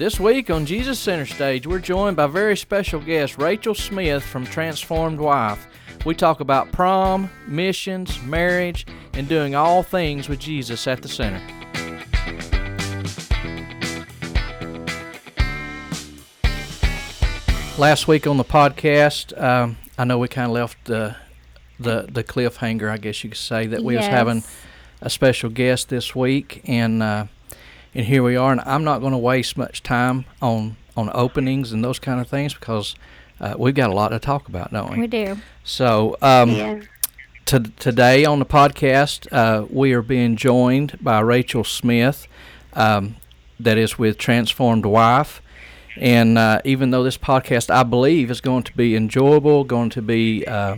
This week on Jesus Center Stage, we're joined by very special guest Rachel Smith from Transformed Wife. We talk about prom, missions, marriage, and doing all things with Jesus at the center. Last week on the podcast, um, I know we kind of left the, the the cliffhanger, I guess you could say, that we was having a special guest this week, and uh, and here we are. And I'm not going to waste much time on on openings and those kind of things because uh, we've got a lot to talk about, don't we? We do. So um, Yeah. to, today on the podcast, uh, we are being joined by Rachel Smith, um, that is with Transformed Wife. And uh, even though this podcast, I believe, is going to be enjoyable, going to be uh,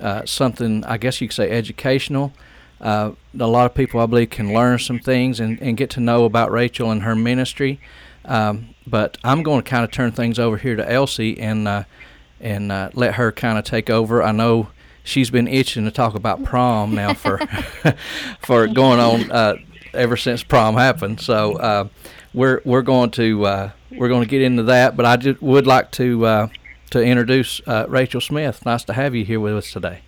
uh, something, I guess you could say, educational, uh, a lot of people, I believe, can learn some things and, and get to know about Rachel and her ministry. Um, but I'm going to kind of turn things over here to Elsie and uh, and uh, let her kind of take over. I know she's been itching to talk about prom now for for going on uh, ever since prom happened. So uh, we're we're going to uh, we're going to get into that. But I would like to to introduce Rachel Smith. Nice to have you here with us today.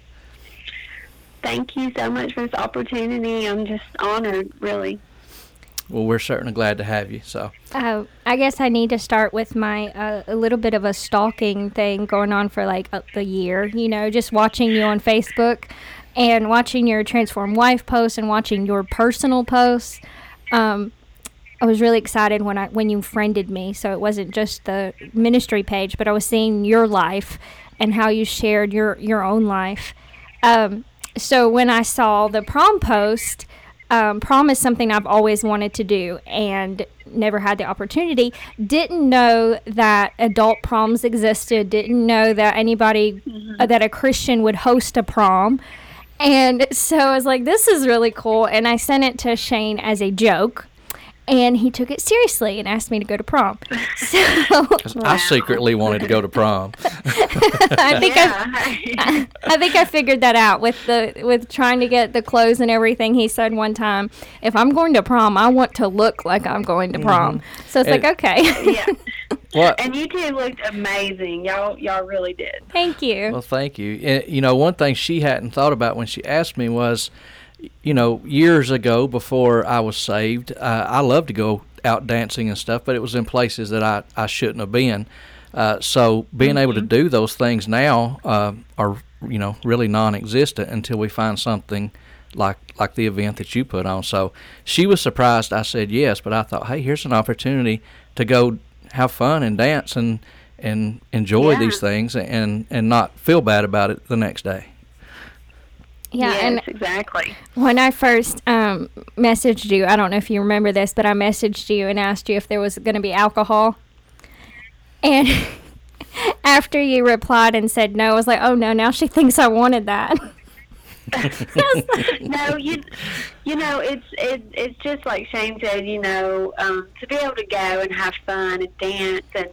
Thank you so much for this opportunity. I'm just honored, really. Well, we're certainly glad to have you. So Uh, I guess I need to start with my uh, a little bit of a stalking thing going on for like a, the year. You know, just watching you on Facebook and watching your transform wife posts and watching your personal posts. Um, I was really excited when I when you friended me. So it wasn't just the ministry page, but I was seeing your life and how you shared your your own life. Um, so when I saw the prom post, um, prom is something I've always wanted to do and never had the opportunity. Didn't know that adult proms existed. Didn't know that anybody uh, that a Christian would host a prom. And so I was like, this is really cool. And I sent it to Shane as a joke. And he took it seriously and asked me to go to prom. So 'cause I secretly wanted to go to prom. I think I, yeah. I think I figured that out with the with trying to get the clothes and everything. He said one time, "If I'm going to prom, I want to look like I'm going to prom." Mm-hmm. So it's And- like, okay, yeah. What? And you two looked amazing. Y'all, y'all really did. thank you. Well, thank you. And, you know, one thing she hadn't thought about when she asked me was, you know, years ago before I was saved, uh, I loved to go out dancing and stuff, but it was in places that I, I shouldn't have been. Uh, so being able to do those things now uh, are, you know, really non-existent until we find something like like the event that you put on. So she was surprised I said yes, but I thought, hey, here's an opportunity to go have fun and dance and and enjoy Yeah. these things and and not feel bad about it the next day. Yeah, yes, and exactly. when I first um, messaged you, I don't know if you remember this, but I messaged you and asked you if there was going to be alcohol. And after you replied and said no, I was like, oh no, now she thinks I wanted that. no, you, you know, it's it, it's just like Shane said. You know, um, to be able to go and have fun and dance and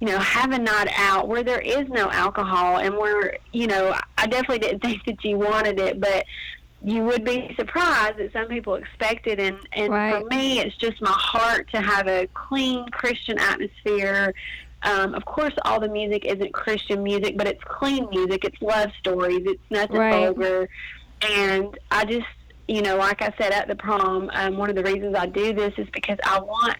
you know have a night out where there is no alcohol and where you know I definitely didn't think that you wanted it, but you would be surprised that some people expect it. And and for me, it's just my heart to have a clean Christian atmosphere. Um, of course, all the music isn't Christian music, but it's clean music. It's love stories. It's nothing Right. vulgar. And I just, you know, like I said at the prom, um, one of the reasons I do this is because I want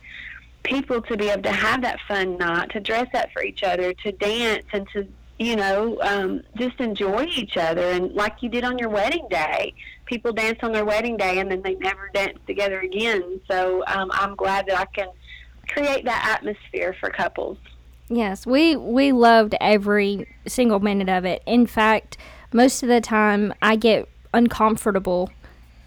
people to be able to have that fun night, to dress up for each other, to dance, and to, you know, um, just enjoy each other. And like you did on your wedding day, people dance on their wedding day and then they never dance together again. So um, I'm glad that I can create that atmosphere for couples. Yes, we we loved every single minute of it. In fact, most of the time I get uncomfortable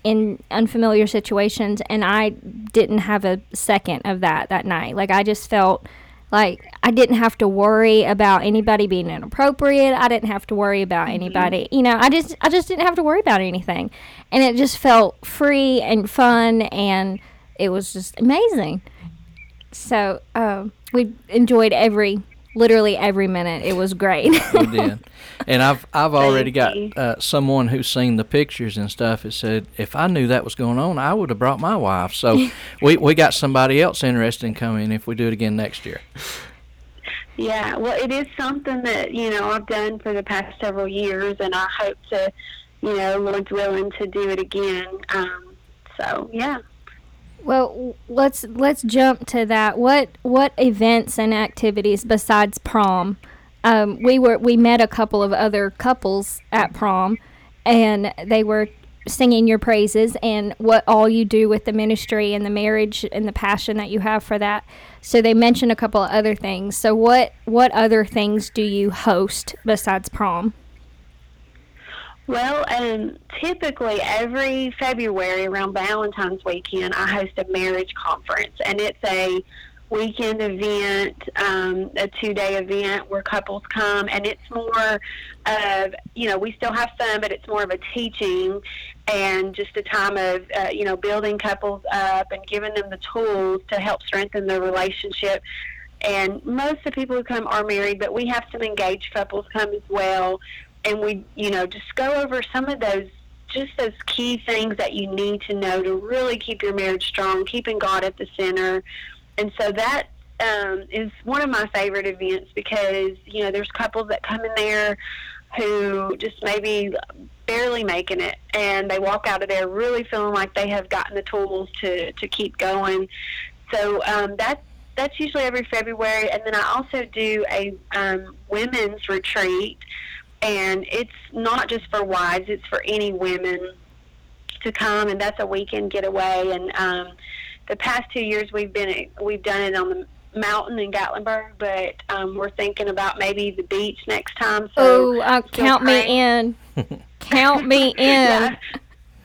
in unfamiliar situations and I didn't have a second of that that night. Like I just felt like I didn't have to worry about anybody being inappropriate. I didn't have to worry about anybody. You know, I just I just didn't have to worry about anything. And it just felt free and fun and it was just amazing. So um, we enjoyed every literally every minute. It was great. we did, and I've I've already got uh, someone who's seen the pictures and stuff. Has said if I knew that was going on, I would have brought my wife. So we we got somebody else interested in coming if we do it again next year. Yeah, well, it is something that you know I've done for the past several years, and I hope to, you know, Lord's willing to do it again. Um, so yeah. Well, let's let's jump to that. What what events and activities besides prom? Um, we were we met a couple of other couples at prom, and they were singing your praises and what all you do with the ministry and the marriage and the passion that you have for that. So they mentioned a couple of other things. So what what other things do you host besides prom? Well, um, typically every February around Valentine's weekend, I host a marriage conference, and it's a weekend event, um, a two-day event where couples come, and it's more of you know we still have fun, but it's more of a teaching and just a time of uh, you know building couples up and giving them the tools to help strengthen their relationship. And most of the people who come are married, but we have some engaged couples come as well and we you know just go over some of those just those key things that you need to know to really keep your marriage strong keeping god at the center. And so that um, is one of my favorite events because you know there's couples that come in there who just maybe barely making it and they walk out of there really feeling like they have gotten the tools to to keep going. So um, that's that's usually every February, and then I also do a um, women's retreat and it's not just for wives; it's for any women to come, and that's a weekend getaway. And um, the past two years, we've been we've done it on the mountain in Gatlinburg, but um, we're thinking about maybe the beach next time. Oh, So uh, still count me in. count me in. Yeah.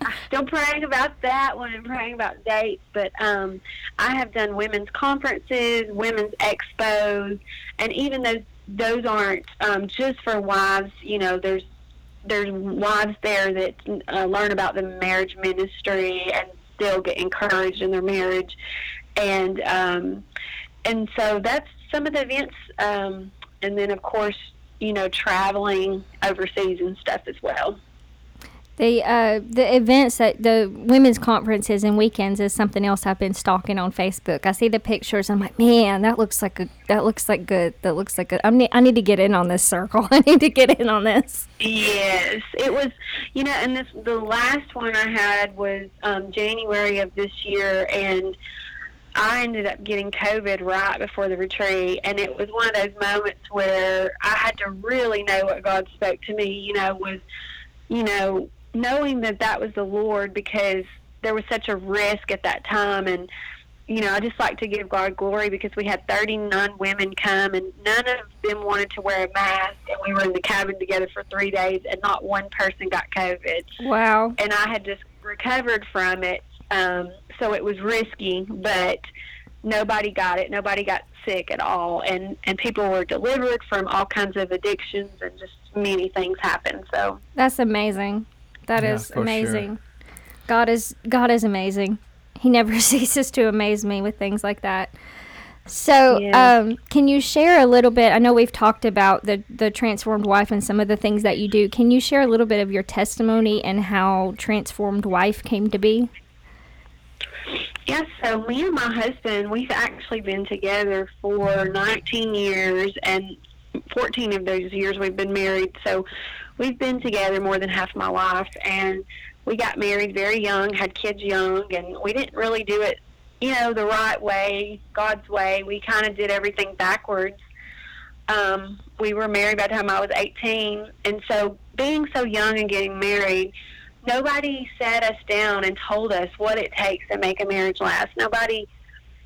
I'm Still praying about that one and praying about dates, but um, I have done women's conferences, women's expos, and even those those aren't um, just for wives. You know, there's there's wives there that uh, learn about the marriage ministry and still get encouraged in their marriage, and um, and so that's some of the events. Um, and then of course, you know, traveling overseas and stuff as well. The uh, the events that the women's conferences and weekends is something else I've been stalking on Facebook. I see the pictures. I'm like, man, that looks like a that looks like good. That looks like good. I need I need to get in on this circle. I need to get in on this. Yes, it was. You know, and this the last one I had was um, January of this year, and I ended up getting COVID right before the retreat, and it was one of those moments where I had to really know what God spoke to me. You know, was you know knowing that that was the Lord because there was such a risk at that time, and you know I just like to give God glory because we had 39 women come, and none of them wanted to wear a mask, and we were in the cabin together for three days, and not one person got COVID Wow. and I had just recovered from it. Um, so it was risky, but nobody got it. Nobody got sick at all, and and people were delivered from all kinds of addictions, and just many things happened. So That's amazing. That Yeah, is for sure. amazing. God is God is amazing. He never ceases to amaze me with things like that. So, Yeah. um, can you share a little bit? I know we've talked about the the transformed wife and some of the things that you do. Can you share a little bit of your testimony and how transformed wife came to be? yeah, so me and my husband, we've actually been together for 19 years, and 14 of those years we've been married. So we've been together more than half my life, and we got married very young, had kids young, and we didn't really do it, you know, the right way, God's way. We kind of did everything backwards. Um, we were married by the time I was 18, and so being so young and getting married, nobody sat us down and told us what it takes to make a marriage last. Nobody,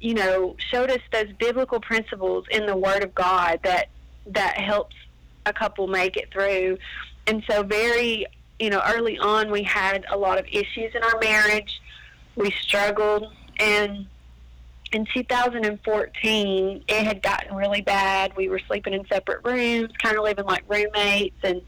you know, showed us those biblical principles in the Word of God that that helps a couple make it through. And so, very, you know, early on, we had a lot of issues in our marriage. We struggled, and in 2014, it had gotten really bad. We were sleeping in separate rooms, kind of living like roommates, and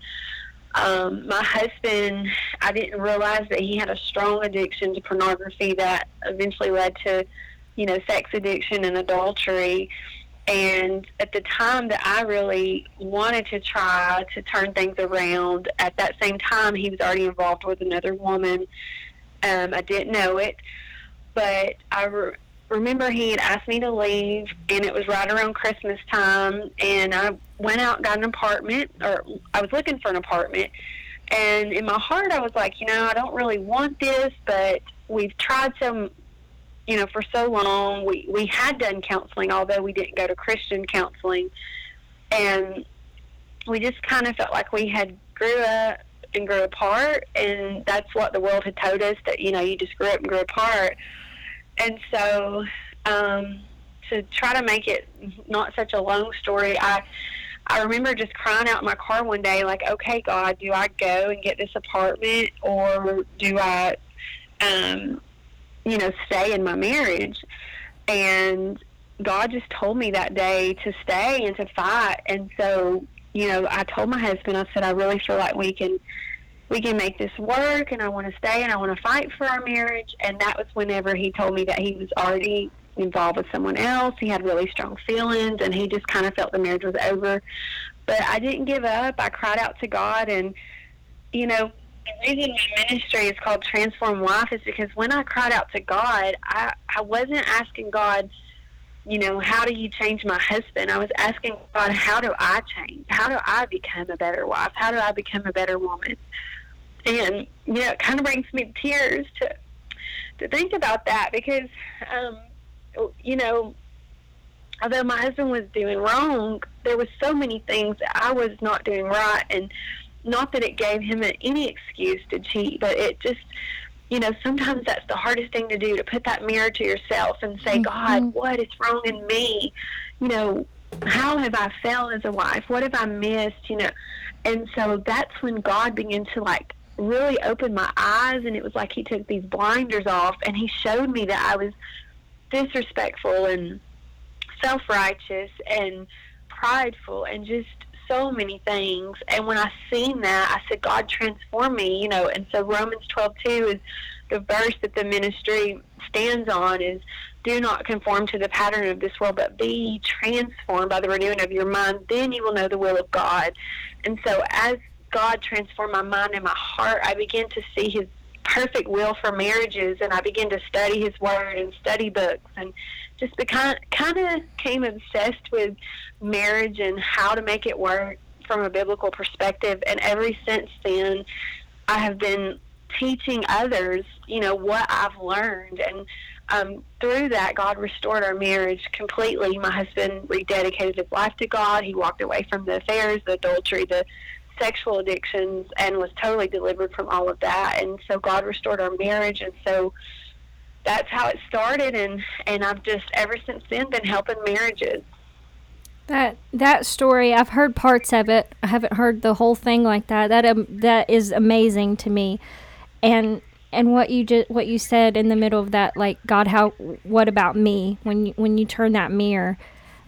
um, my husband, I didn't realize that he had a strong addiction to pornography that eventually led to, you know, sex addiction and adultery. And at the time that I really wanted to try to turn things around, at that same time, he was already involved with another woman. Um, I didn't know it, but I re- remember he had asked me to leave, and it was right around Christmas time. And I went out and got an apartment, or I was looking for an apartment. And in my heart, I was like, you know, I don't really want this, but we've tried some you know, for so long. We we had done counseling, although we didn't go to Christian counseling, and we just kind of felt like we had grew up and grew apart, and that's what the world had told us that you know you just grew up and grew apart, and so um, to try to make it not such a long story, I. I remember just crying out in my car one day, like, okay, God, do I go and get this apartment or do I um, you know, stay in my marriage. And God just told me that day to stay and to fight. And so, you know, I told my husband, I said, I really feel like we can we can make this work and I want to stay and I want to fight for our marriage. And that was whenever he told me that he was already involved with someone else. He had really strong feelings and he just kind of felt the marriage was over. But I didn't give up. I cried out to God and, you know, the reason my ministry is called Transform Wife is because when I cried out to God, I, I wasn't asking God, you know, how do you change my husband? I was asking God, how do I change? How do I become a better wife? How do I become a better woman? And, you know, it kind of brings me tears to, to think about that because, um, you know, although my husband was doing wrong, there was so many things I was not doing right. And, not that it gave him any excuse to cheat, but it just, you know, sometimes that's the hardest thing to do to put that mirror to yourself and say, mm-hmm. God, what is wrong in me? You know, how have I failed as a wife? What have I missed? You know, and so that's when God began to like really open my eyes, and it was like He took these blinders off and He showed me that I was disrespectful and self righteous and prideful and just so many things. And when I seen that, I said, God transform me, you know. And so Romans 12, 2 is the verse that the ministry stands on is do not conform to the pattern of this world, but be transformed by the renewing of your mind. Then you will know the will of God. And so as God transformed my mind and my heart, I began to see his perfect will for marriages and I began to study his word and study books and just kind of came obsessed with marriage and how to make it work from a biblical perspective. And ever since then, I have been teaching others, you know, what I've learned. And um, through that, God restored our marriage completely. My husband rededicated his life to God. He walked away from the affairs, the adultery, the sexual addictions, and was totally delivered from all of that. And so God restored our marriage. And so that's how it started and and I've just ever since then been helping marriages. That that story, I've heard parts of it. I haven't heard the whole thing like that. That um, that is amazing to me. And and what you just what you said in the middle of that like God how what about me when you when you turn that mirror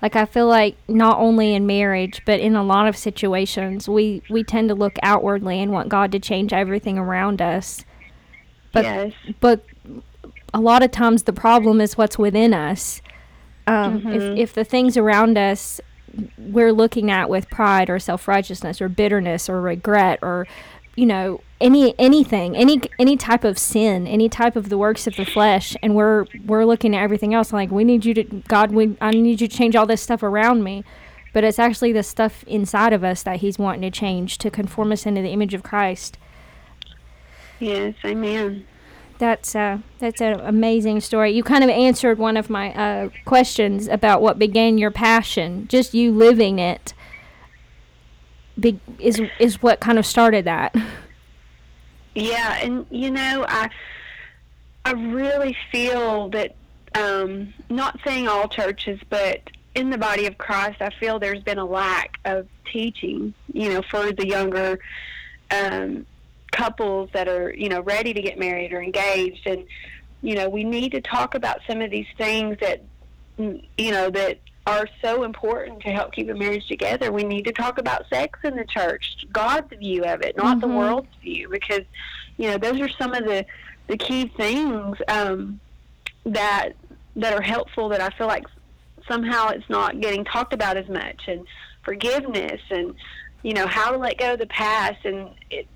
like I feel like not only in marriage but in a lot of situations we we tend to look outwardly and want God to change everything around us but yes. but a lot of times the problem is what's within us. Um, mm-hmm. if, if the things around us we're looking at with pride or self righteousness or bitterness or regret or you know any anything any any type of sin any type of the works of the flesh and we're we're looking at everything else like we need you to god we i need you to change all this stuff around me but it's actually the stuff inside of us that he's wanting to change to conform us into the image of christ yes amen that's that's an amazing story. You kind of answered one of my uh, questions about what began your passion. Just you living it be- is is what kind of started that. Yeah, and you know, I I really feel that um, not saying all churches, but in the body of Christ, I feel there's been a lack of teaching. You know, for the younger um, couples that are you know ready to get married or engaged. And you know we need to talk about some of these things that you know that are so important to help keep a marriage together. We need to talk about sex in the church god's view of it not mm-hmm. the world's view. Because you know those are some of the the key things um, that that are helpful that i feel like somehow it's not getting talked about as much. And forgiveness and you know how to let go of the past. And it, it,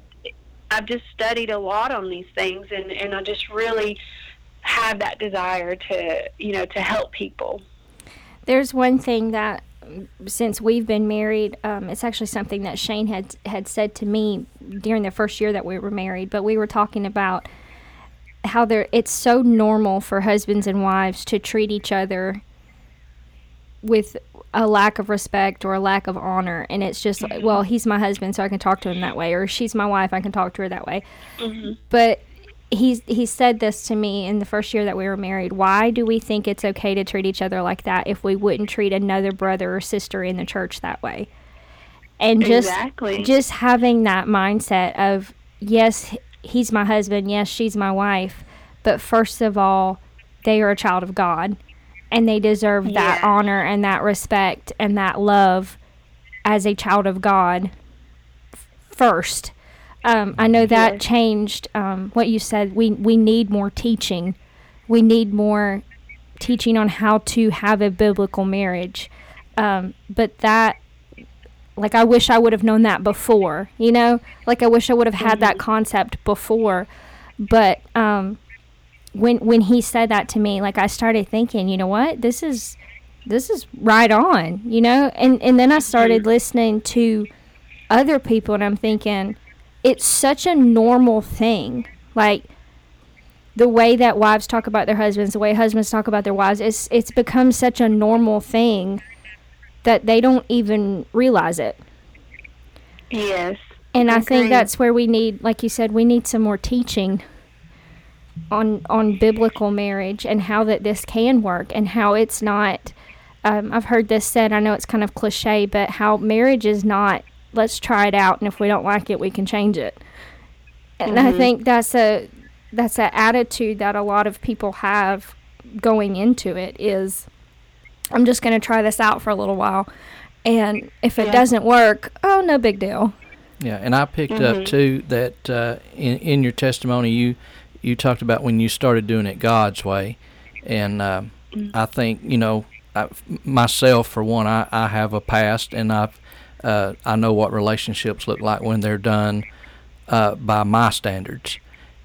I've just studied a lot on these things and and I just really have that desire to you know to help people. There's one thing that since we've been married, um, it's actually something that Shane had had said to me during the first year that we were married. But we were talking about how there it's so normal for husbands and wives to treat each other with a lack of respect or a lack of honor. And it's just like well he's my husband so i can talk to him that way. Or she's my wife i can talk to her that way. Mm-hmm. but he's he said this to me in the first year that we were married. Why do we think it's okay to treat each other like that if we wouldn't treat another brother or sister in the church that way? And just exactly. just having that mindset of yes he's my husband yes she's my wife but first of all they are a child of god and they deserve that honor and that respect and that love as a child of God f- first. Um, I know that Yes. changed um, what you said. We we need more teaching. We need more teaching on how to have a biblical marriage. Um, but that, like, I wish I would have known that before. You know, like I wish I would have had that concept before. But um, when when he said that to me, like I started thinking, you know what, this is this is right on, you know, and and then I started listening to other people, and I'm thinking, it's such a normal thing, like the way that wives talk about their husbands, the way husbands talk about their wives, it's it's become such a normal thing that they don't even realize it. Yes. And I think that's where we need, like you said, we need some more teaching on on biblical marriage and how that this can work and how it's not. Um, I've heard this said. I know it's kind of cliche, but how marriage is not. Let's try it out, and if we don't like it, we can change it. And I Mhm. think that's a that's an attitude that a lot of people have going into it. Is I'm just going to try this out for a little while, and if it Yeah. doesn't work, oh, no big deal. Yeah, and I picked up Mhm. too that uh, in in your testimony you you talked about when you started doing it God's way, and uh, I think you know I, myself for one I, I have a past and I uh, I know what relationships look like when they're done uh, by my standards,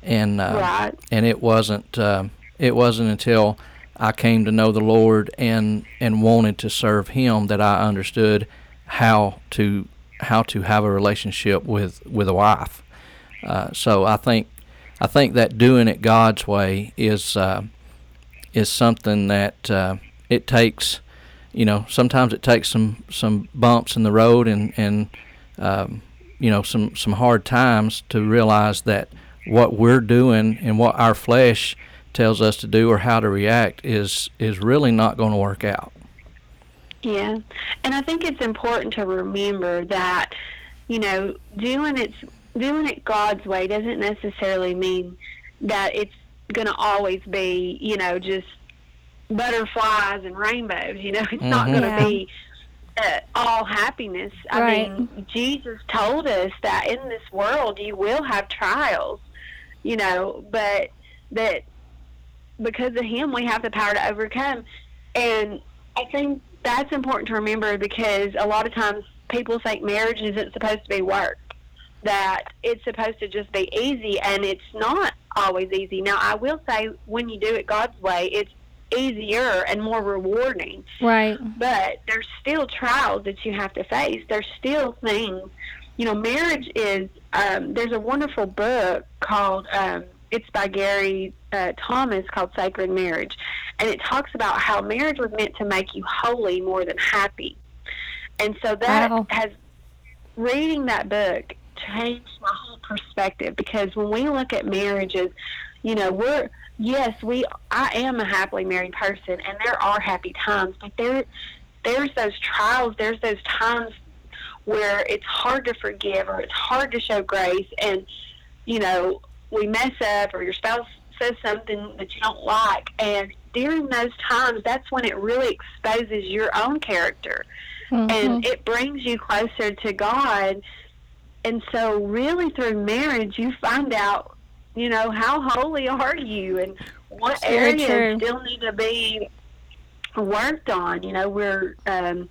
and uh, Right. and it wasn't um it wasn't until I came to know the Lord and and wanted to serve Him that I understood how to how to have a relationship with with a wife. Uh, so I think I think that doing it God's way is uh, is something that uh, it takes. You know, sometimes it takes some some bumps in the road and and um, you know some some hard times to realize that what we're doing and what our flesh tells us to do or how to react is is really not going to work out. Yeah, and I think it's important to remember that, you know, doing it doing it God's way doesn't necessarily mean that it's going to always be, you know, just butterflies and rainbows. You know, it's not Mhm. going to Yeah. be uh, all happiness. I Right. mean, Jesus told us that in this world you will have trials, you know, but that because of Him we have the power to overcome. And I think that's important to remember because a lot of times people think marriage isn't supposed to be work, that it's supposed to just be easy, and it's not always easy. Now, I will say when you do it God's way, it's easier and more rewarding Right. but there's still trials that you have to face. There's still things. You know, marriage is. Um, there's a wonderful book called. Um, it's by Gary uh, Thomas called Sacred Marriage, and it talks about how marriage was meant to make you holy more than happy. And so that Wow. has reading that book changed my whole perspective because when we look at marriages, you know, we're yes, we I am a happily married person and there are happy times, but there there's those trials, there's those times where it's hard to forgive or it's hard to show grace and you know, we mess up or your spouse says something that you don't like and during those times that's when it really exposes your own character Mhm. and it brings you closer to God. And so, really, through marriage, you find out, you know, how holy are you and what Very areas true. still need to be worked on. You know, we're, um,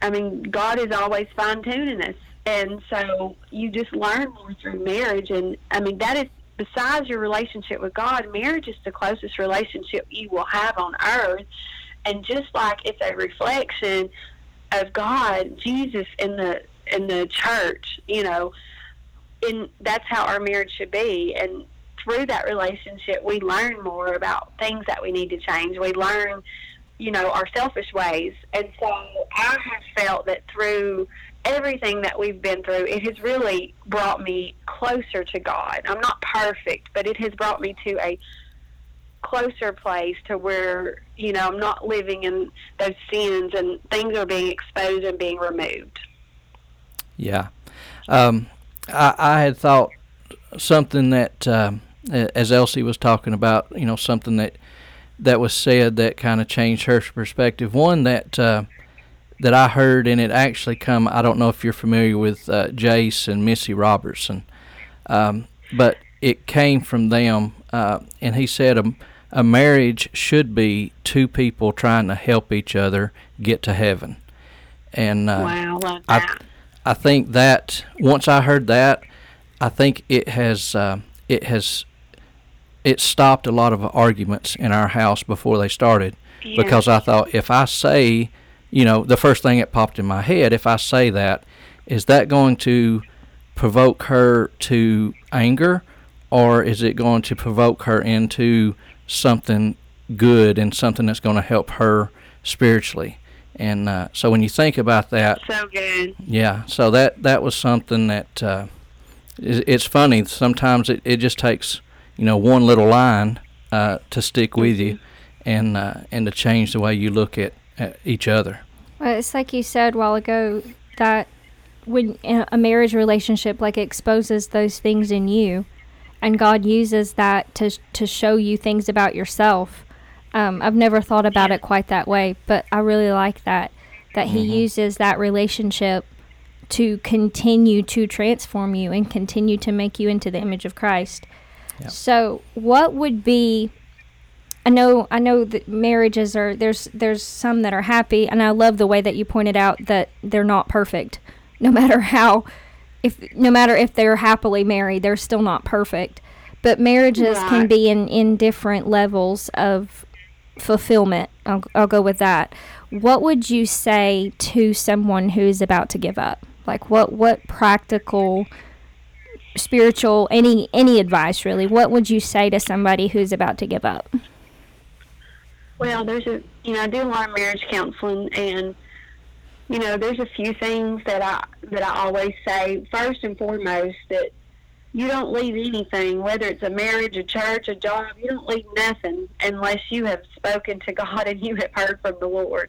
I mean, God is always fine tuning us. And so you just learn more through marriage. And I mean, that is, besides your relationship with God, marriage is the closest relationship you will have on earth. And just like it's a reflection of God, Jesus in the in the church, you know, and that's how our marriage should be. And through that relationship, we learn more about things that we need to change. We learn, you know, our selfish ways. And so I have felt that through everything that we've been through, it has really brought me closer to God. I'm not perfect, but it has brought me to a closer place to where, you know, I'm not living in those sins and things are being exposed and being removed. Yeah. Um, I, I had thought something that, uh, as Elsie was talking about, you know, something that that was said that kind of changed her perspective. One that uh, that I heard, and it actually come. I don't know if you're familiar with uh, Jace and Missy Robertson, um, but it came from them, uh, and he said a, a marriage should be two people trying to help each other get to heaven. And uh, wow. I, I think that once I heard that, I think it has uh, it has it stopped a lot of arguments in our house before they started Yeah. because I thought if I say, you know, the first thing that popped in my head, if I say that, is that going to provoke her to anger or is it going to provoke her into something good and something that's going to help her spiritually? And uh, so when you think about that, so good. yeah, so that that was something that uh, is, it's funny. Sometimes it, it just takes you know one little line uh, to stick with you, and uh, and to change the way you look at, at each other. Well, it's like you said a while ago that when a marriage relationship like exposes those things in you, and God uses that to to show you things about yourself. Um, I've never thought about it quite that way, but I really like that that He uses that relationship to continue to transform you and continue to make you into the image of Christ. Yep. So, what would be I know I know that marriages are there's there's some that are happy and I love the way that you pointed out that they're not perfect. No matter how if no matter if they're happily married, they're still not perfect. But marriages can be in in different levels of fulfillment. I'll, I'll go with that. What would you say to someone who's about to give up? Like what what practical spiritual any any advice really? What would you say to somebody who's about to give up? Well, there's a you know I do a lot of marriage counseling, and you know there's a few things that I that I always say. First and foremost, that you don't leave anything, whether it's a marriage, a church, a job. You don't leave nothing unless you have spoken to God and you have heard from the Lord.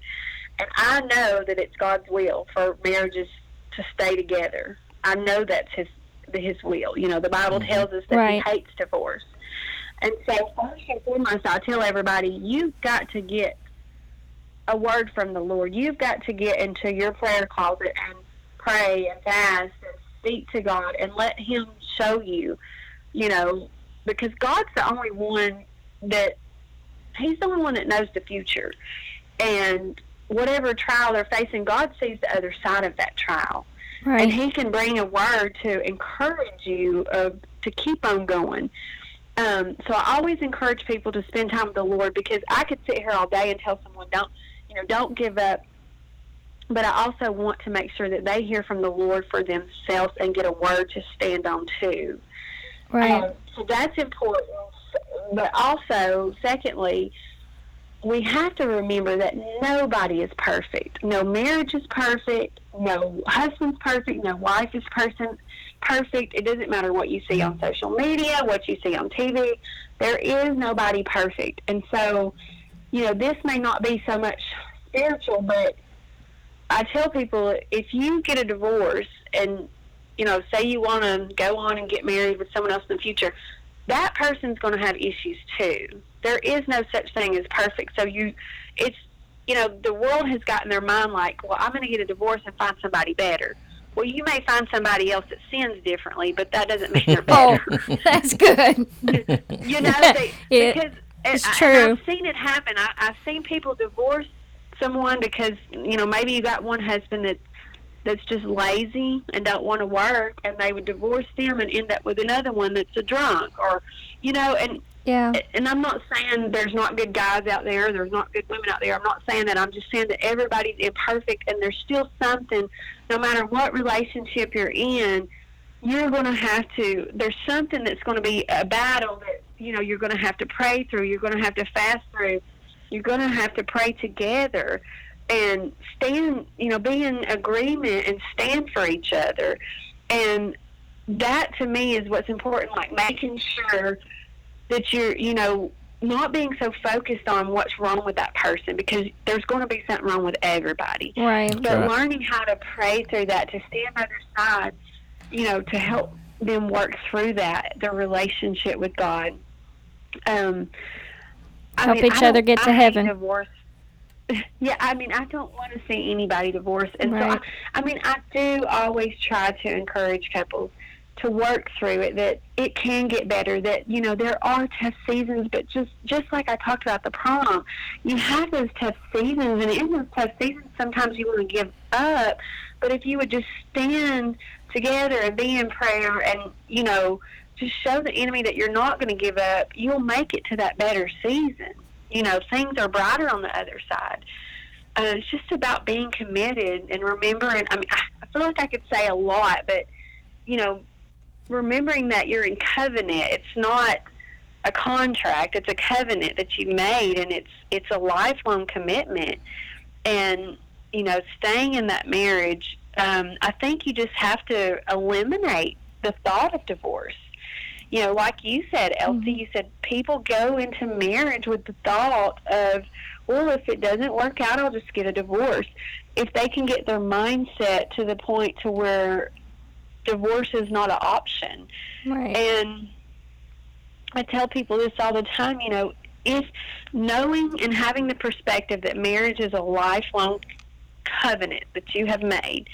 And I know that it's God's will for marriages to stay together. I know that's His His will. You know, the Bible mm-hmm. tells us that Right. He hates divorce. And so, first and foremost, I tell everybody, you've got to get a word from the Lord. You've got to get into your prayer closet and pray and fast and speak to God and let Him show you, you know, because God's the only one that, He's the only one that knows the future. And whatever trial they're facing, God sees the other side of that trial Right. and he can bring a word to encourage you uh, to keep on going. Um, so I always encourage people to spend time with the Lord because I could sit here all day and tell someone don't, you know, don't give up. But I also want to make sure that they hear from the Lord for themselves and get a word to stand on too. right. Um, so that's important. But also, secondly, we have to remember that nobody is perfect. No marriage is perfect. No husband's perfect. No wife is person perfect. It doesn't matter what you see on social media, what you see on TV. There is nobody perfect. And so, you know, this may not be so much spiritual, but I tell people if you get a divorce and you know, say you want to go on and get married with someone else in the future, that person's going to have issues too. There is no such thing as perfect. So you, it's, you know, the world has gotten their mind like, well, I'm going to get a divorce and find somebody better. Well, you may find somebody else that sins differently, but that doesn't mean they're Oh, that's good. you know, they, Yeah. because And It's I- true. And I've seen it happen. I, I've seen people divorce someone because you know maybe you got one husband that that's just lazy and don't want to work, and they would divorce them and end up with another one that's a drunk, or you know, and Yeah. and I'm not saying there's not good guys out there, there's not good women out there. I'm not saying that. I'm just saying that everybody's imperfect, and there's still something, no matter what relationship you're in, you're going to have to. There's something that's going to be a battle that you know you're going to have to pray through. You're going to have to fast through. You're going to have to pray together and stand. You know, be in agreement and stand for each other, and that to me is what's important. Like making sure that you're, you know, not being so focused on what's wrong with that person because there's going to be something wrong with everybody. Right. But right. learning how to pray through that, to stand by their side, you know, to help them work through that, their relationship with God. Um, I Help mean, each other get to I heaven. Divorce. Yeah, I mean, I don't want to see anybody divorced, and Right. so I, I mean, I do always try to encourage couples to work through it. That it can get better. That you know there are tough seasons, but just just like I talked about the prom, you have those tough seasons, and in those tough seasons, sometimes you want to give up. But if you would just stand together and be in prayer, and you know, just show the enemy that you're not going to give up, you'll make it to that better season. You know, things are brighter on the other side. Uh, it's just about being committed and remembering. I mean, I feel like I could say a lot, but you know, remembering that you're in covenant. It's not a contract; it's a covenant that you made, and it's it's a lifelong commitment. And you know, staying in that marriage, um, I think you just have to eliminate the thought of divorce. You know, like you said, Elsie, mm-hmm. you said people go into marriage with the thought of, well, if it doesn't work out, I'll just get a divorce. If they can get their mindset to the point to where divorce is not an option, Right. and I tell people this all the time, you know, if knowing and having the perspective that marriage is a lifelong covenant that you have made,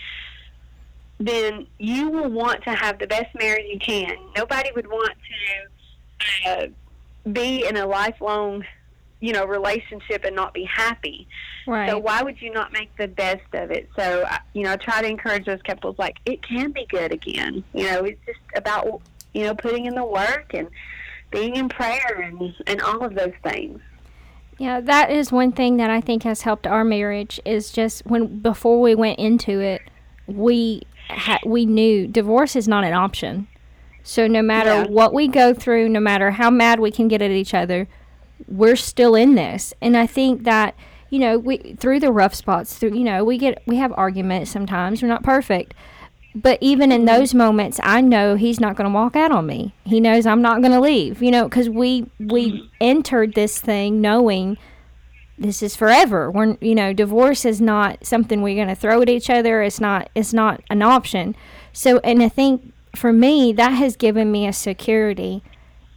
then you will want to have the best marriage you can. Nobody would want to uh, be in a lifelong, you know, relationship and not be happy. Right. So why would you not make the best of it? So I- you know, I try to encourage those couples like it can be good again. You know, it's just about you know putting in the work and being in prayer and and all of those things. Yeah, that is one thing that I think has helped our marriage is just when before we went into it, we ha- we knew divorce is not an option. So no matter Yeah. what we go through, no matter how mad we can get at each other, we're still in this. And I think that you know we through the rough spots, through you know we get we have arguments sometimes. We're not perfect. But even in mm-hmm. those moments, I know he's not going to walk out on me. He knows I'm not going to leave, you know, because we we mm-hmm. entered this thing knowing this is forever. We're you know, divorce is not something we're going to throw at each other. It's not it's not an option. So, and I think for me that has given me a security,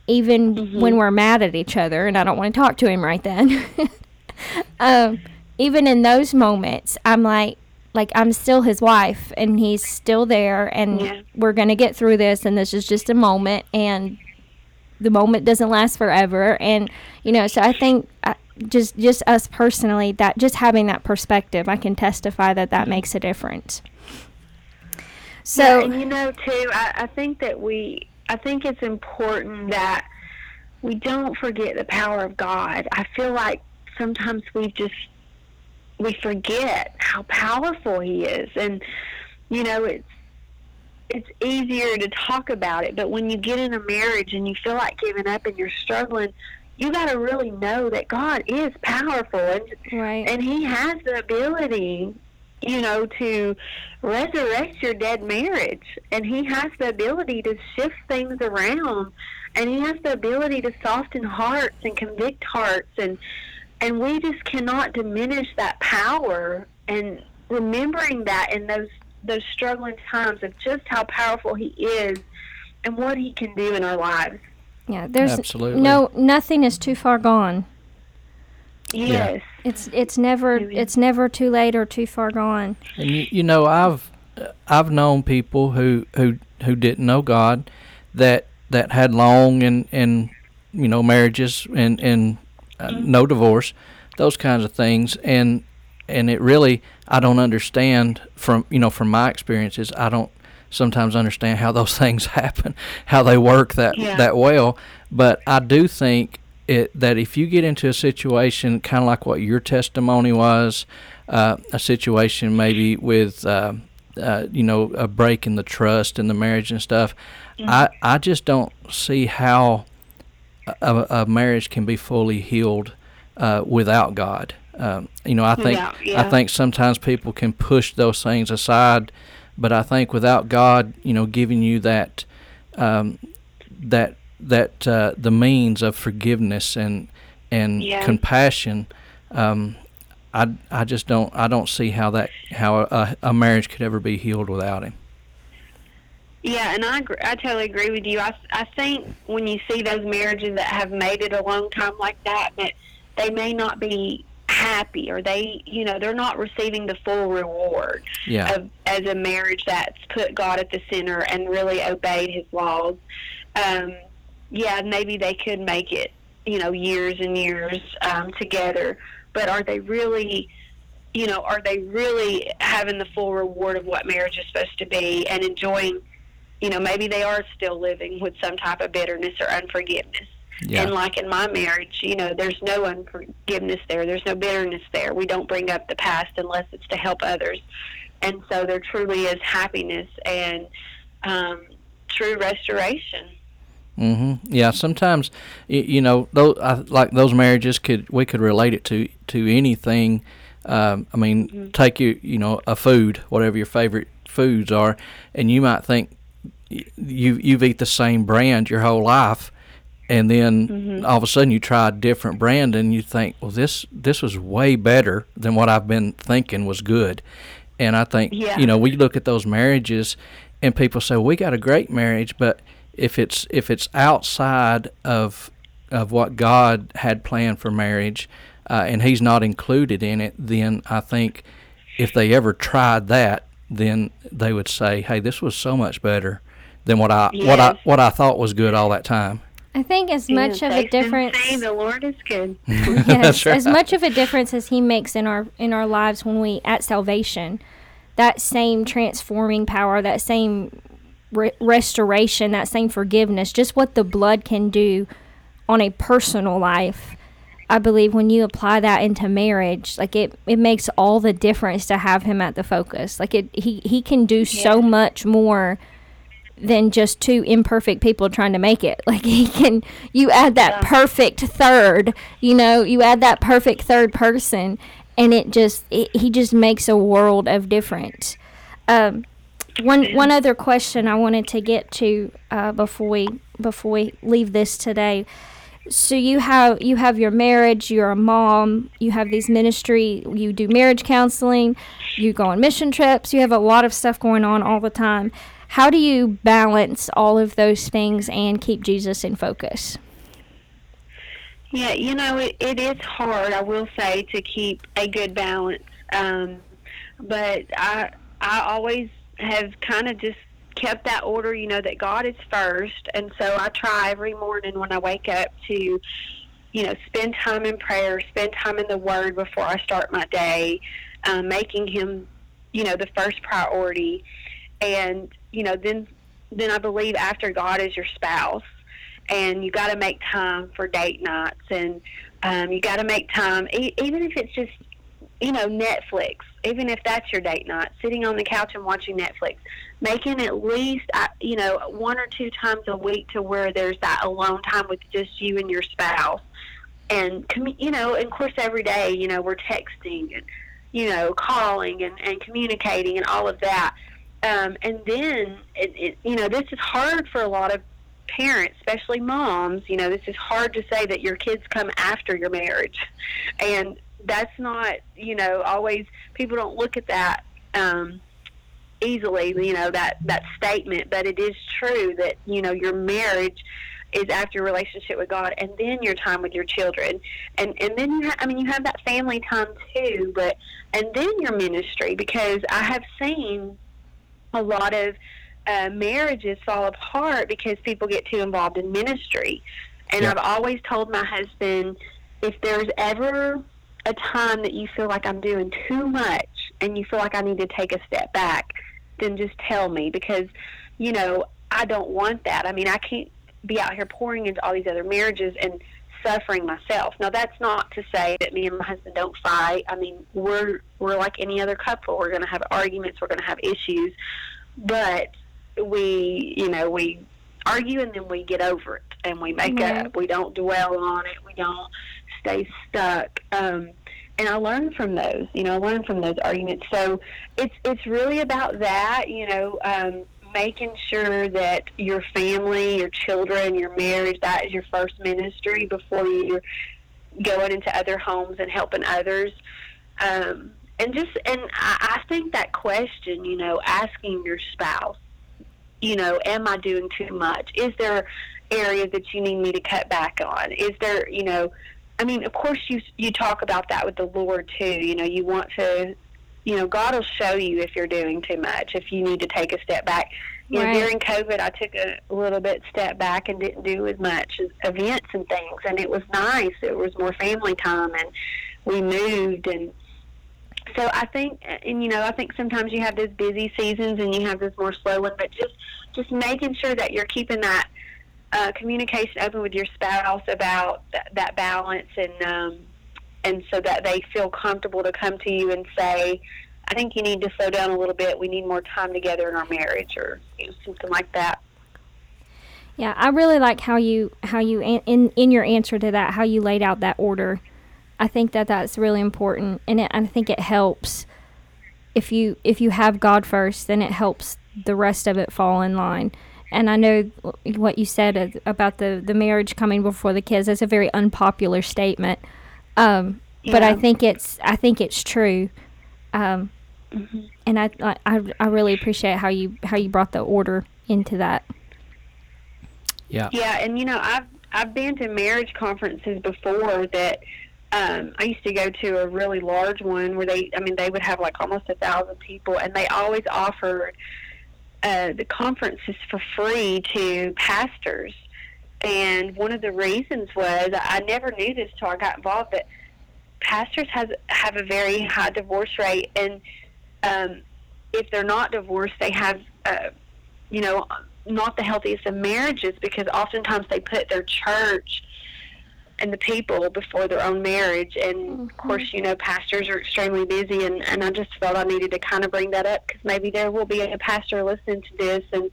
even when we're mad at each other, and I don't want to talk to him right then. um, even in those moments, I'm like, like I'm still his wife, and he's still there, and Yeah. we're gonna get through this, and this is just a moment, and the moment doesn't last forever, and you know, so I think uh, just just us personally, that just having that perspective, I can testify that that makes a difference. So Yeah, and you know too, I, I think that we, I think it's important that we don't forget the power of God. I feel like sometimes we just we forget how powerful He is, and you know it's it's easier to talk about it, but when you get in a marriage and you feel like giving up and you're struggling, you got to really know that God is powerful and right, and he has the ability you know to resurrect your dead marriage. And he has the ability to shift things around. And he has the ability to soften hearts and convict hearts. And and we just cannot diminish that power and remembering that in those those struggling times of just how powerful he is and what he can do in our lives yeah. There's Absolutely. no nothing is too far gone. yes It's it's never it's never too late or too far gone. And you, you know, I've I've known people who who who didn't know God that that had long and and you know marriages and and uh, no divorce, those kinds of things, and and it really I don't understand from you know from my experiences I don't sometimes understand how those things happen, how they work that Yeah. that well. But I do think it that if you get into a situation kind of like what your testimony was, uh, a situation maybe with uh, uh, you know a break in the trust in the marriage and stuff, I I just don't see how a, a marriage can be fully healed uh, without God. Um, you know, I think Without- I think sometimes people can push those things aside, but I think without God, you know, giving you that um, that that uh, the means of forgiveness and and Yeah. compassion, um, I I just don't I don't see how that how a, a marriage could ever be healed without Him. Yeah, and I agree, I totally agree with you. I, I think when you see those marriages that have made it a long time like that, that they may not be happy or they, you know, they're not receiving the full reward Yeah. of as a marriage that's put God at the center and really obeyed His laws. Um, yeah, maybe they could make it, you know, years and years um, together, but are they really? you know, are they really having the full reward of what marriage is supposed to be and enjoying, you know, maybe they are still living with some type of bitterness or unforgiveness. Yeah. And like in my marriage, you know, there's no unforgiveness there. There's no bitterness there. We don't bring up the past unless it's to help others. And so there truly is happiness and um, true restoration. hmm Yeah, sometimes y- you know, those I, like those marriages could we could relate it to to anything. Um, I mean, take you you know a food, whatever your favorite foods are, and you might think y- you you've eat the same brand your whole life, and then all of a sudden you try a different brand and you think, well, this this was way better than what I've been thinking was good. And I think Yeah. you know we look at those marriages, and people say we got a great marriage, but if it's if it's outside of of what God had planned for marriage, uh, and He's not included in it, then I think if they ever tried that, then they would say, "Hey, this was so much better than what I what I what I thought was good all that time." I think as much of a difference. see the Lord is good. yes, That's as much of a difference as he makes in our in our lives when we at salvation that same transforming power that same re- restoration that same forgiveness just what the blood can do on a personal life i believe when you apply that into marriage like it it makes all the difference to have him at the focus like it he he can do so much more than just two imperfect people trying to make it. Like he can, you add that Yeah. perfect third, you know, you add that perfect third person, and it just, it, he just makes a world of difference. Um, one one other question I wanted to get to uh, before we before we leave this today. So you have you have your marriage, you're a mom, you have these ministry, you do marriage counseling, you go on mission trips, you have a lot of stuff going on all the time. How do you balance all of those things and keep Jesus in focus? Yeah, you know, it, it is hard, I will say, to keep a good balance. Um, but I I always have kind of just kept that order, you know, that God is first. And so I try every morning when I wake up to, you know, spend time in prayer, spend time in the Word before I start my day, um, making Him, you know, the first priority. And, you know, then then I believe after God is your spouse and you got to make time for date nights and um, you got to make time e- even if it's just you know netflix even if that's your date night sitting on the couch and watching netflix making at least uh, you know one or two times a week to where there's that alone time with just you and your spouse. And you know and of course every day you know we're texting and you know calling and, and communicating and all of that um, and then it, it, you know this is hard for a lot of parents, especially moms, you know, this is hard to say that your kids come after your marriage. And that's not, you know, always people don't look at that um easily, you know, that that statement, but it is true that, you know, your marriage is after your relationship with God and then your time with your children. And and then you ha- I mean you have that family time too, but and then your ministry because I have seen a lot of uh, marriages fall apart because people get too involved in ministry. And. I've always told my husband, if there's ever a time that you feel like I'm doing too much and you feel like I need to take a step back, then just tell me because, you know, I don't want that. I mean, I can't be out here pouring into all these other marriages and suffering myself. Now that's not to say that me and my husband don't fight. I mean, we're we're like any other couple. We're going to have arguments, we're going to have issues, but we, you know, we argue and then we get over it and we make Right. up. We don't dwell on it. We don't stay stuck. Um and I learn from those, you know, I learn from those arguments. So it's it's really about that, you know, um, making sure that your family, your children, your marriage, that is your first ministry before you're going into other homes and helping others. Um, and just, and I, I think that question, you know, asking your spouse, you know, am I doing too much? Is there areas that you need me to cut back on? Is there, you know, I mean, of course you you talk about that with the Lord too. You know, you want to, you know, God will show you if you're doing too much, if you need to take a step back. You know, during COVID, I took a little bit step back and didn't do as much as events and things, and it was nice. It was more family time, and we moved and. So I think, and you know, I think sometimes you have those busy seasons and you have this more slow one, but just just making sure that you're keeping that uh, communication open with your spouse about that, that balance and um, and so that they feel comfortable to come to you and say, I think you need to slow down a little bit. We need more time together in our marriage, or you know, something like that. Yeah, I really like how you how you in in your answer to that how you laid out that order. I think that that's really important, and it, I think it helps if you if you have God first, then it helps the rest of it fall in line. And I know what you said about the the marriage coming before the kids. That's a very unpopular statement, um, but I think it's I think it's true. Um, Mhm. and I, I I- I really appreciate how you how you brought the order into that. Yeah. Yeah, and you know, I've I've been to marriage conferences before that. Um, I used to go to a really large one where they, I mean, they would have like almost a thousand people, and they always offered uh, the conferences for free to pastors. And one of the reasons was I never knew this till I got involved, but pastors has have a very high divorce rate, and um, if they're not divorced, they have, uh, you know, not the healthiest of marriages because oftentimes they put their church and the people before their own marriage. And of course, you know, pastors are extremely busy, and, and I just felt I needed to kind of bring that up because maybe there will be a pastor listening to this and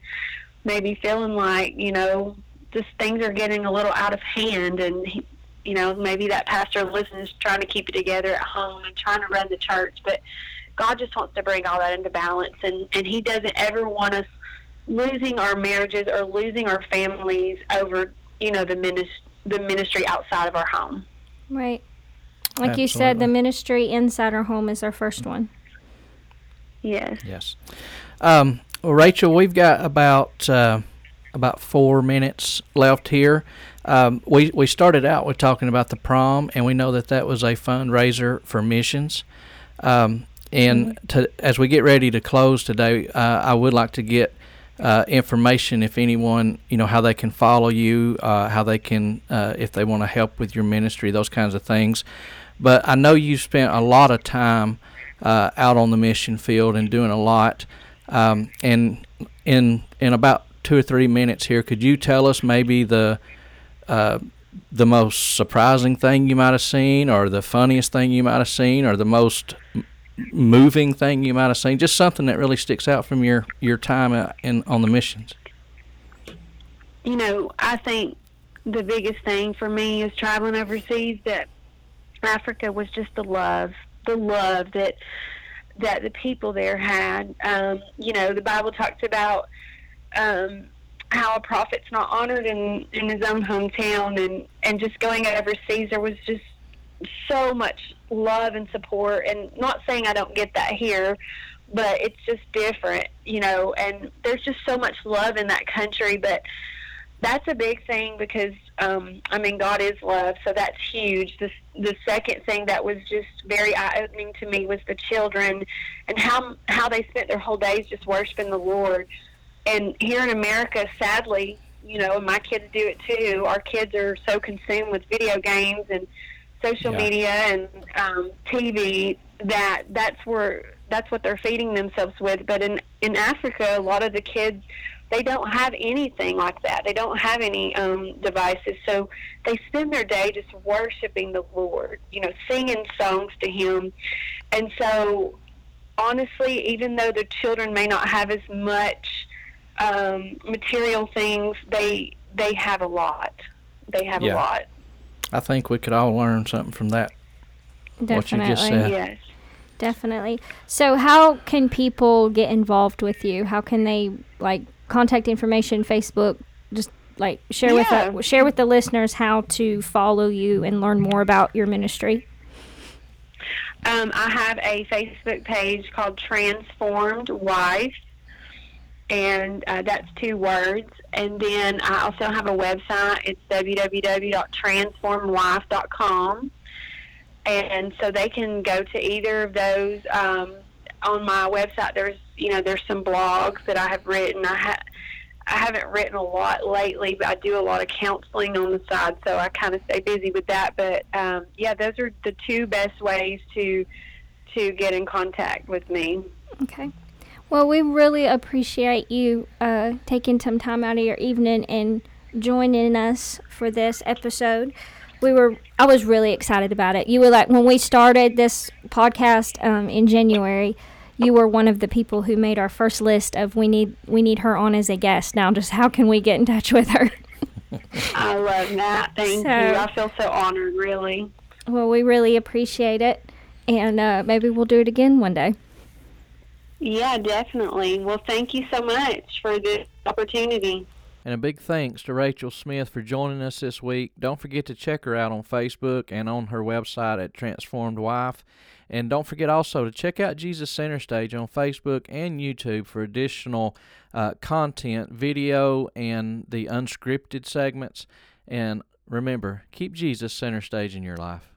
maybe feeling like, you know, just things are getting a little out of hand and he, you know maybe that pastor listens trying to keep it together at home and trying to run the church but god just wants to bring all that into balance and and he doesn't ever want us losing our marriages or losing our families over you know the ministry the ministry outside of our home Right. Like you said, the ministry inside our home is our first one. yes Yes. Um, well, Rachel, we've got about uh, about four minutes left here. Um, we we started out with talking about the prom, and we know that that was a fundraiser for missions. Um, and to, as we get ready to close today, uh, I would like to get uh, information if anyone, you know, how they can follow you, uh, how they can, uh, if they want to help with your ministry, those kinds of things. But I know you spent a lot of time uh, out on the mission field and doing a lot. Um, and in in about two or three minutes here, could you tell us maybe the uh, the most surprising thing you might have seen, or the funniest thing you might have seen, or the most moving thing you might have seen? Just something that really sticks out from your your time uh, in on the missions. you know, I think the biggest thing for me is traveling overseas that Africa was just the love, the love that that the people there had. Um, you know, the Bible talks about um, how a prophet's not honored in in his own hometown, and and just going overseas, there was just so much love and support. And not saying I don't get that here, but it's just different, you know. And there's just so much love in that country, but that's a big thing because um, I mean God is love, so that's huge. The the second thing that was just very eye opening to me was the children and how how they spent their whole days just worshiping the Lord. And here in America, sadly, you know, and my kids do it too. Our kids are so consumed with video games and social Yeah. media and um, TV that that's where that's what they're feeding themselves with. But in in Africa, a lot of the kids they don't have anything like that. They don't have any um, devices, so they spend their day just worshiping the Lord. You know, singing songs to Him, and so honestly, even though the children may not have as much um, material things, they they have a lot. They have Yeah. a lot. I think we could all learn something from that. What you Definitely. just said. Yes. Definitely. So, how can people get involved with you? How can they like contact information, Facebook? Just like share with the, share with the listeners how to follow you and learn more about your ministry. Um, I have a Facebook page called Transformed Wife, and uh, that's two words. And then I also have a website. It's www.transformedwife.com. And so they can go to either of those. Um, on my website, there's you know there's some blogs that I have written. I ha- I haven't written a lot lately, but I do a lot of counseling on the side, so I kind of stay busy with that. But um, yeah, those are the two best ways to to get in contact with me. Okay. Well, we really appreciate you uh, taking some time out of your evening and joining us for this episode. We were, I was really excited about it. You were like, when we started this podcast um, in January, you were one of the people who made our first list of we need we need her on as a guest. Now, just how can we get in touch with her? I love that. Thank So- you. I feel so honored, really. Well, we really appreciate it, and uh, maybe we'll do it again one day. Yeah, definitely. Well, thank you so much for this opportunity. And a big thanks to Rachel Smith for joining us this week. Don't forget to check her out on Facebook and on her website at Transformed Wife. And don't forget also to check out Jesus Center Stage on Facebook and YouTube for additional uh, content, video, and the unscripted segments. And remember, keep Jesus center stage in your life.